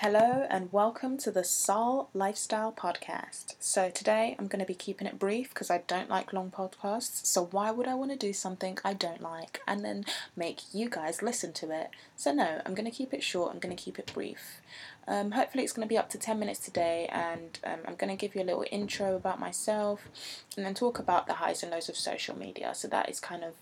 Hello and welcome to the Sol Lifestyle Podcast. So, today I'm going to be keeping it brief because I don't like long podcasts. So, why would I want to do something I don't like and then make you guys listen to it? So, no, I'm going to keep it short, I'm going to keep it brief. Um, hopefully, it's going to be up to 10 minutes today, and um, I'm going to give you a little intro about myself and then talk about the highs and lows of social media. So, that is kind of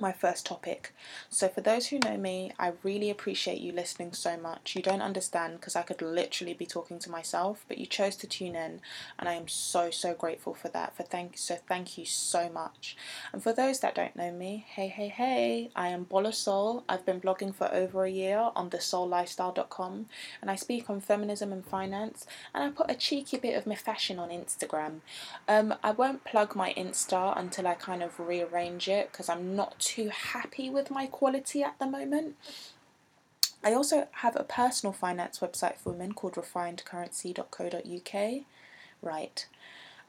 my first topic. So, for those who know me, I really appreciate you listening so much. You don't understand because I could literally be talking to myself, but you chose to tune in, and I am so so grateful for that. For thank so thank you so much. And for those that don't know me, hey hey hey, I am Bola Sol. I've been blogging for over a year on thesollifestyle.com, and I speak on feminism and finance, and I put a cheeky bit of my fashion on Instagram. Um, I won't plug my Insta until I kind of rearrange it because I'm not too happy with my quality at the moment. I also have a personal finance website for women called refinedcurrency.co.uk. Right.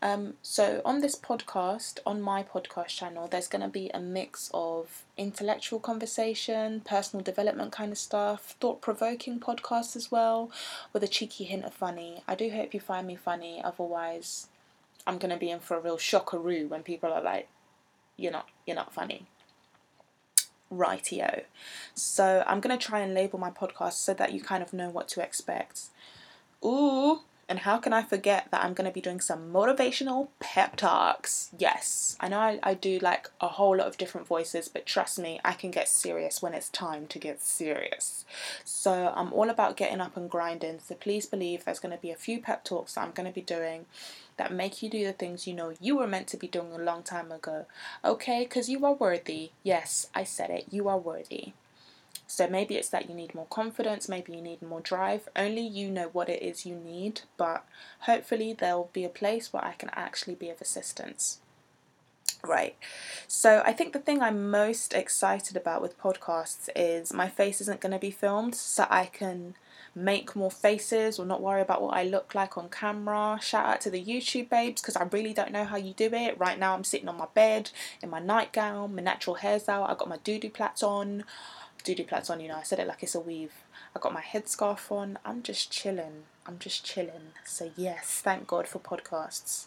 Um, so, on this podcast, on my podcast channel, there's going to be a mix of intellectual conversation, personal development kind of stuff, thought provoking podcasts as well, with a cheeky hint of funny. I do hope you find me funny, otherwise, I'm going to be in for a real shockaroo when people are like, you're not, you're not funny rightio. So I'm going to try and label my podcast so that you kind of know what to expect. Ooh, and how can I forget that I'm going to be doing some motivational pep talks? Yes, I know I, I do like a whole lot of different voices, but trust me, I can get serious when it's time to get serious. So I'm all about getting up and grinding. So please believe there's going to be a few pep talks that I'm going to be doing that make you do the things you know you were meant to be doing a long time ago. Okay, because you are worthy. Yes, I said it. You are worthy. So maybe it's that you need more confidence, maybe you need more drive. Only you know what it is you need, but hopefully there'll be a place where I can actually be of assistance. Right. So I think the thing I'm most excited about with podcasts is my face isn't going to be filmed, so I can make more faces or not worry about what I look like on camera. Shout out to the YouTube babes because I really don't know how you do it. Right now I'm sitting on my bed in my nightgown, my natural hair's out, I got my doo doo plaits on. Doo doo plaits on, you know, I said it like it's a weave. I got my headscarf on. I'm just chilling. I'm just chilling. So yes, thank God for podcasts.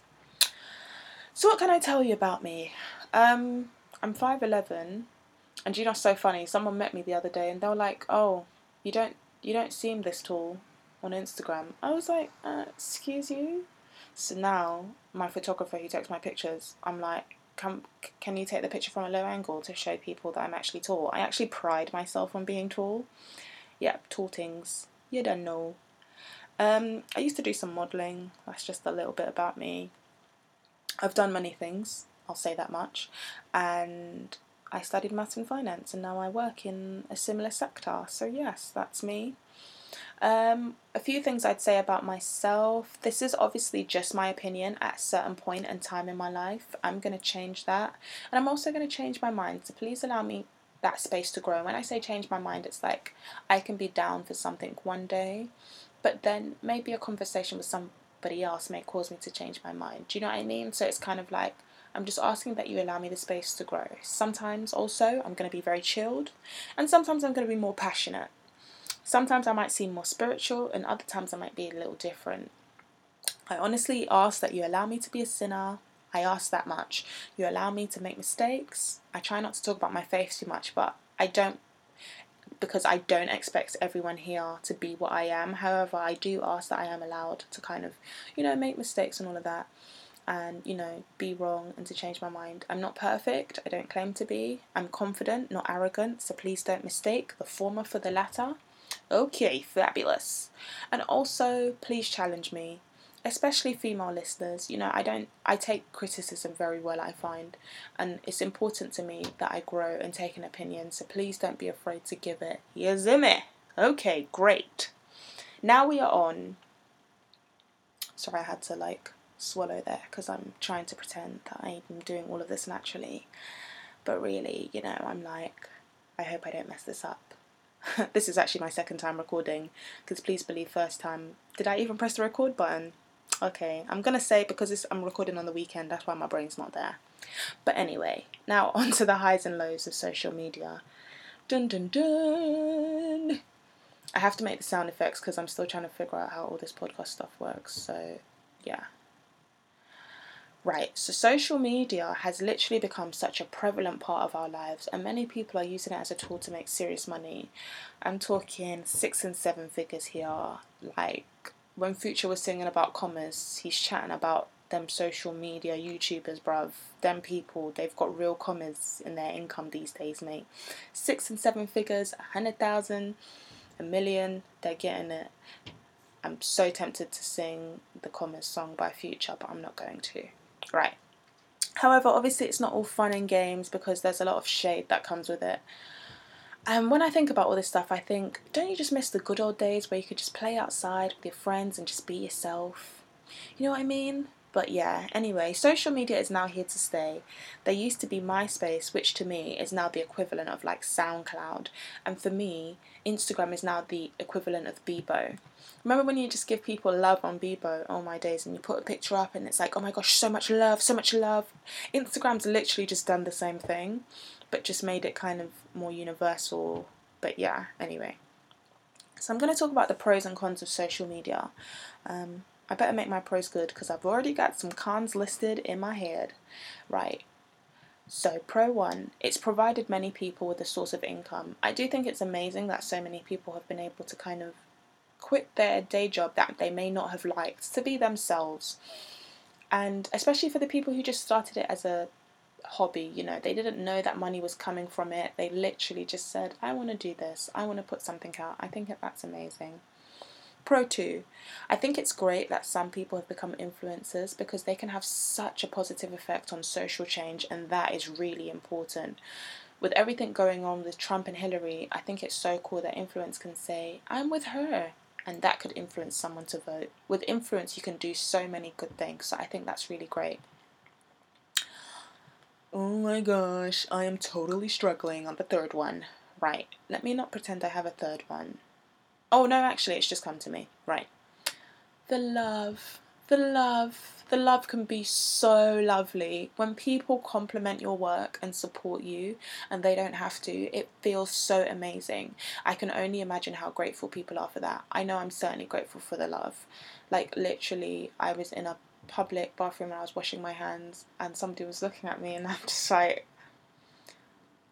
So what can I tell you about me? Um, I'm 5'11 and you know so funny, someone met me the other day and they were like, Oh, you don't you don't seem this tall on Instagram. I was like, uh, excuse you? So now my photographer who takes my pictures, I'm like, can, can you take the picture from a low angle to show people that I'm actually tall? I actually pride myself on being tall. Yep, tall things. You don't know. Um, I used to do some modelling. That's just a little bit about me. I've done many things, I'll say that much. And I studied maths and finance and now I work in a similar sector. So, yes, that's me. Um, a few things I'd say about myself. This is obviously just my opinion at a certain point and time in my life. I'm going to change that. And I'm also going to change my mind. So, please allow me that space to grow. When I say change my mind, it's like I can be down for something one day, but then maybe a conversation with somebody else may cause me to change my mind. Do you know what I mean? So, it's kind of like I'm just asking that you allow me the space to grow. Sometimes also I'm going to be very chilled, and sometimes I'm going to be more passionate. Sometimes I might seem more spiritual, and other times I might be a little different. I honestly ask that you allow me to be a sinner. I ask that much. You allow me to make mistakes. I try not to talk about my faith too much, but I don't because I don't expect everyone here to be what I am. However, I do ask that I am allowed to kind of, you know, make mistakes and all of that and you know be wrong and to change my mind i'm not perfect i don't claim to be i'm confident not arrogant so please don't mistake the former for the latter okay fabulous. And also please challenge me especially female listeners. You know i don't i take criticism very well i find. And it's important to me that i grow and take an opinion so please don't be afraid to give it yazime okay great. Now we are on. Sorry i had to like swallow there because I'm trying to pretend that I'm doing all of this naturally. But really, you know, I'm like, I hope I don't mess this up. this is actually my second time recording because please believe, first time, did I even press the record button? Okay, I'm gonna say because I'm recording on the weekend, that's why my brain's not there. But anyway, now on to the highs and lows of social media. Dun dun dun! I have to make the sound effects because I'm still trying to figure out how all this podcast stuff works. So, yeah. Right, so social media has literally become such a prevalent part of our lives, and many people are using it as a tool to make serious money. I'm talking six and seven figures here. Like when Future was singing about commas, he's chatting about them social media YouTubers, bruv. Them people, they've got real commas in their income these days, mate. Six and seven figures, a hundred thousand, a million, they're getting it. I'm so tempted to sing the commas song by Future, but I'm not going to. Right. However, obviously, it's not all fun and games because there's a lot of shade that comes with it. And when I think about all this stuff, I think, don't you just miss the good old days where you could just play outside with your friends and just be yourself? You know what I mean? But yeah, anyway, social media is now here to stay. There used to be MySpace, which to me is now the equivalent of like SoundCloud. And for me, Instagram is now the equivalent of Bebo. Remember when you just give people love on Bebo? Oh my days, and you put a picture up and it's like, oh my gosh, so much love, so much love. Instagram's literally just done the same thing, but just made it kind of more universal. But yeah, anyway. So I'm going to talk about the pros and cons of social media. Um, I better make my pros good because I've already got some cons listed in my head. Right. So, pro one, it's provided many people with a source of income. I do think it's amazing that so many people have been able to kind of quit their day job that they may not have liked to be themselves. And especially for the people who just started it as a hobby, you know, they didn't know that money was coming from it. They literally just said, I want to do this, I want to put something out. I think that that's amazing. Pro 2. I think it's great that some people have become influencers because they can have such a positive effect on social change, and that is really important with everything going on with Trump and Hillary, I think it's so cool that influence can say, I'm with her and that could influence someone to vote. With influence, you can do so many good things, so I think that's really great. Oh my gosh, I am totally struggling on the third one. Right, let me not pretend I have a third one. Oh no, actually, it's just come to me. Right. The love. The love. The love can be so lovely. When people compliment your work and support you and they don't have to it feels so amazing. I can only imagine how grateful people are for that. I know i'm certainly grateful for the love. Like literally i was in a public bathroom and i was washing my hands and somebody was looking at me and i'm just like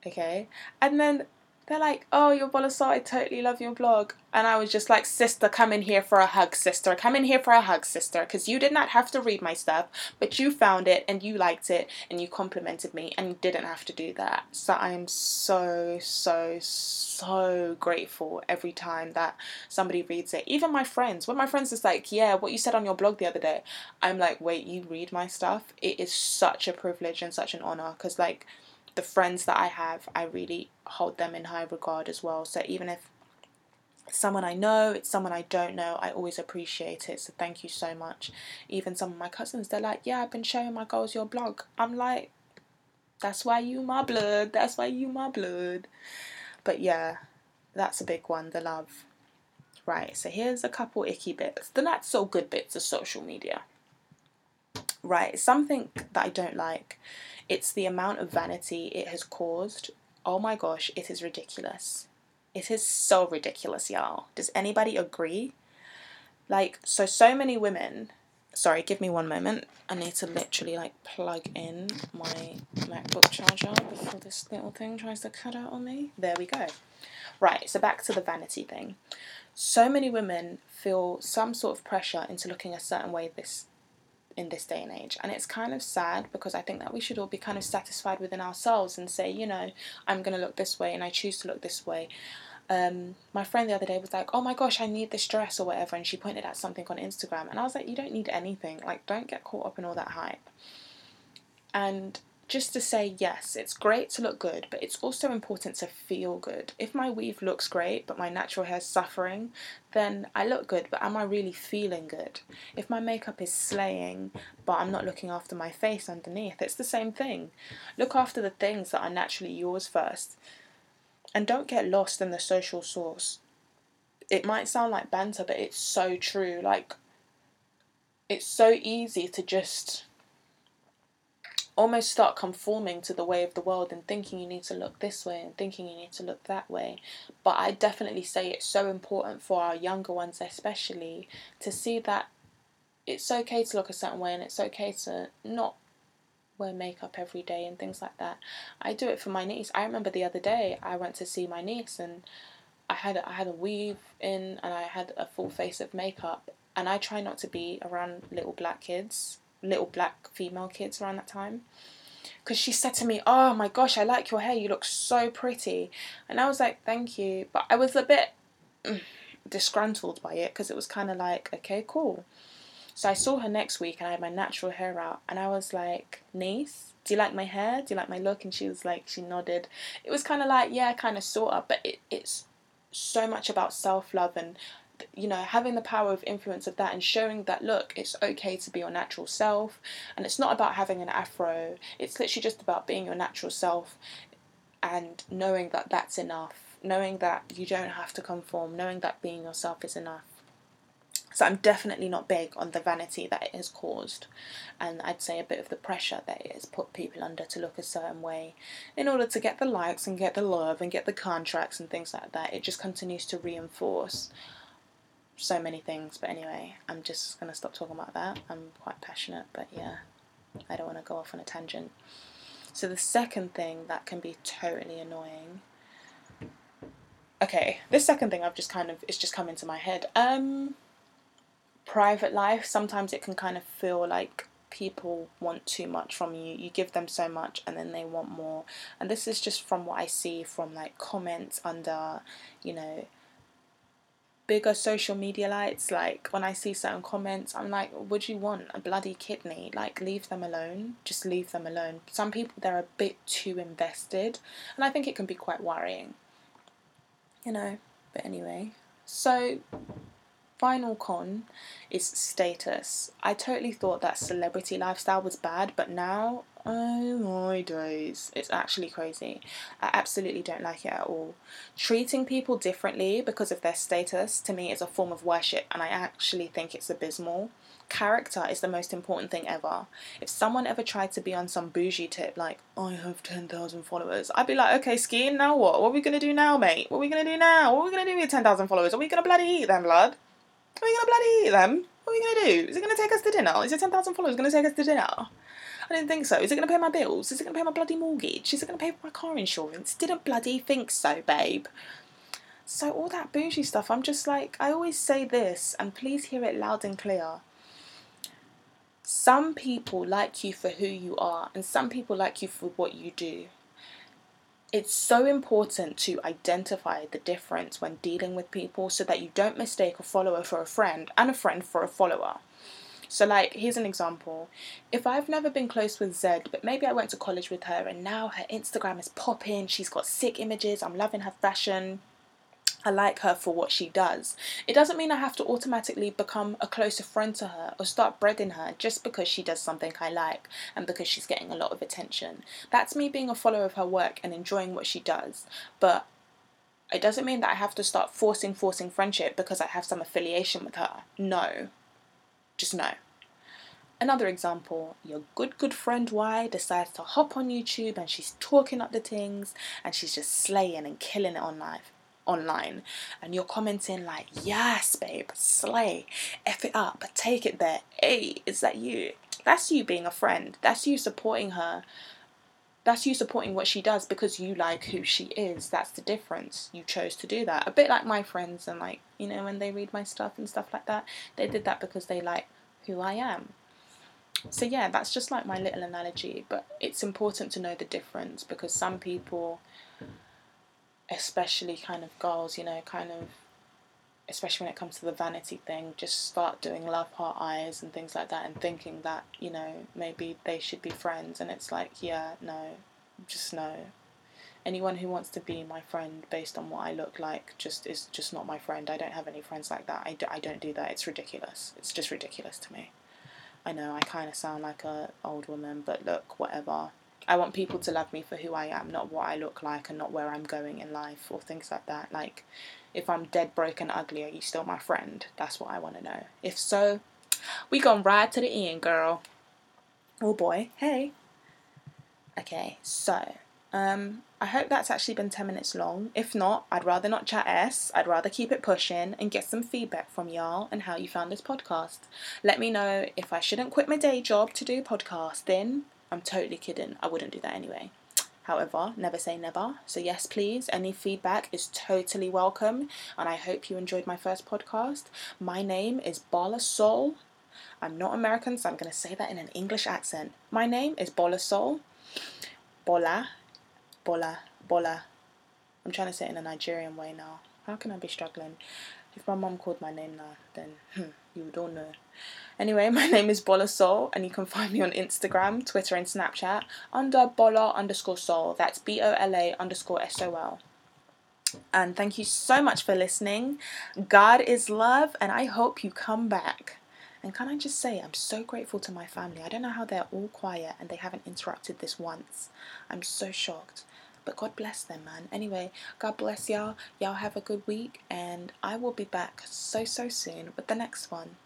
okay. And then they're like, oh, your Bola Sol, I totally love your blog. And I was just like, sister, come in here for a hug, sister. Come in here for a hug, sister. Because you did not have to read my stuff, but you found it and you liked it and you complimented me and you didn't have to do that. So I'm so, so, so grateful every time that somebody reads it. Even my friends. When my friends is like, yeah, what you said on your blog the other day, I'm like, wait, you read my stuff? It is such a privilege and such an honor. Because, like, the friends that I have, I really hold them in high regard as well. So even if someone I know, it's someone I don't know, I always appreciate it. So thank you so much. Even some of my cousins, they're like, Yeah, I've been showing my girls your blog. I'm like, That's why you my blood. That's why you my blood. But yeah, that's a big one, the love. Right, so here's a couple icky bits. The not so good bits of social media. Right, something that I don't like it's the amount of vanity it has caused. Oh my gosh, it is ridiculous. It is so ridiculous, y'all. Does anybody agree? Like, so, so many women. Sorry, give me one moment. I need to literally like plug in my MacBook charger before this little thing tries to cut out on me. There we go. Right, so back to the vanity thing. So many women feel some sort of pressure into looking a certain way this in this day and age. And it's kind of sad because I think that we should all be kind of satisfied within ourselves and say, you know, I'm going to look this way and I choose to look this way. Um, my friend the other day was like, oh my gosh, I need this dress or whatever. And she pointed at something on Instagram. And I was like, you don't need anything. Like, don't get caught up in all that hype. And just to say yes, it's great to look good, but it's also important to feel good. If my weave looks great, but my natural hair's suffering, then I look good, but am I really feeling good? If my makeup is slaying, but I'm not looking after my face underneath, it's the same thing. Look after the things that are naturally yours first. And don't get lost in the social source. It might sound like banter, but it's so true. Like, it's so easy to just almost start conforming to the way of the world and thinking you need to look this way and thinking you need to look that way. But I definitely say it's so important for our younger ones, especially, to see that it's okay to look a certain way and it's okay to not wear makeup every day and things like that. I do it for my niece. I remember the other day I went to see my niece and I had I had a weave in and I had a full face of makeup and I try not to be around little black kids little black female kids around that time. Because she said to me, Oh my gosh, I like your hair, you look so pretty. And I was like, Thank you. But I was a bit mm, disgruntled by it because it was kind of like, Okay, cool. So I saw her next week and I had my natural hair out and I was like, Niece, do you like my hair? Do you like my look? And she was like, she nodded. It was kind of like, yeah, kind of sort of, but it, it's so much about self love and you know having the power of influence of that and showing that look it's okay to be your natural self. And it's not about having an afro. It's literally just about being your natural self and knowing that that's enough. Knowing that you don't have to conform. Knowing that being yourself is enough. So I'm definitely not big on the vanity that it has caused, and I'd say a bit of the pressure that it has put people under to look a certain way. In order to get the likes and get the love and get the contracts and things like that. It just continues to reinforce so many things. But anyway, I'm just gonna stop talking about that. I'm quite passionate, but yeah, I don't want to go off on a tangent. So the second thing that can be totally annoying. Okay, this second thing I've just kind of it's just come into my head. Um, private life. Sometimes it can kind of feel like people want too much from you. You give them so much and then they want more. And this is just from what I see from like comments under, you know, bigger social media lights like when i see certain comments i'm like would you want a bloody kidney? Like leave them alone. Just leave them alone. Some people they're a bit too invested and i think it can be quite worrying you know? But anyway. So final con is status. I totally thought that celebrity lifestyle was bad but now Oh my days. It's actually crazy. I absolutely don't like it at all. Treating people differently because of their status to me is a form of worship, and I actually think it's abysmal. Character is the most important thing ever. If someone ever tried to be on some bougie tip, like, I have 10,000 followers, I'd be like, okay, skiing, now what? What are we gonna do now, mate? What are we gonna do now? What are we gonna do with 10,000 followers? Are we gonna bloody eat them, blood? Are we gonna bloody eat them? What are we gonna do? Is it gonna take us to dinner? Is your 10,000 followers gonna take us to dinner? I didn't think so. Is it going to pay my bills? Is it going to pay my bloody mortgage? Is it going to pay for my car insurance? Didn't bloody think so, babe. So, all that bougie stuff, I'm just like, I always say this, and please hear it loud and clear. Some people like you for who you are, and some people like you for what you do. It's so important to identify the difference when dealing with people so that you don't mistake a follower for a friend and a friend for a follower. So, like, here's an example. If I've never been close with Zed, but maybe I went to college with her and now her Instagram is popping, she's got sick images, I'm loving her fashion. I like her for what she does. It doesn't mean I have to automatically become a closer friend to her or start breading her just because she does something I like and because she's getting a lot of attention. That's me being a follower of her work and enjoying what she does. But it doesn't mean that I have to start forcing, forcing friendship because I have some affiliation with her. No. Just no. Another example, your good, good friend Y decides to hop on YouTube and she's talking up the things and she's just slaying and killing it on live online. And you're commenting like yes babe slay. F it up. Take it there. Hey is that you? That's you being a friend. That's you supporting her that's you supporting what she does because you like who she is. That's the difference. You chose to do that. A bit like my friends and like you know when they read my stuff and stuff like that they did that because they like who i am. So yeah, that's just like my little analogy, but it's important to know the difference because some people especially kind of girls, you know, kind of especially when it comes to the vanity thing, just start doing love heart eyes and things like that and thinking that, you know, maybe they should be friends and it's like, yeah, no, just no. Anyone who wants to be my friend based on what I look like just is just not my friend. I don't have any friends like that. I, do, I don't do that. It's ridiculous. It's just ridiculous to me. I know I kind of sound like a old woman, but look, whatever. I want people to love me for who I am, not what I look like and not where I'm going in life or things like that. Like, if I'm dead, broken, ugly, are you still my friend? That's what I want to know. If so, we gonna ride to the end, girl. Oh boy, hey. Okay, so um, I hope that's actually been 10 minutes long. If not, I'd rather not chat s. I'd rather keep it pushing and get some feedback from y'all and how you found this podcast. Let me know if I shouldn't quit my day job to do podcasting. I'm totally kidding. I wouldn't do that anyway. However, never say never. So, yes, please, any feedback is totally welcome. And I hope you enjoyed my first podcast. My name is Bola Sol. I'm not American, so I'm going to say that in an English accent. My name is Bola Sol. Bola, Bola, Bola. I'm trying to say it in a Nigerian way now. How can I be struggling? If my mom called my name now, then hmm, you would all know. Anyway, my name is Bola Sol, and you can find me on Instagram, Twitter, and Snapchat under Bola underscore Sol. That's B O L A underscore S O L. And thank you so much for listening. God is love, and I hope you come back. And can I just say, I'm so grateful to my family. I don't know how they're all quiet and they haven't interrupted this once. I'm so shocked. But God bless them, man. Anyway, God bless y'all. Y'all have a good week, and I will be back so, so soon with the next one.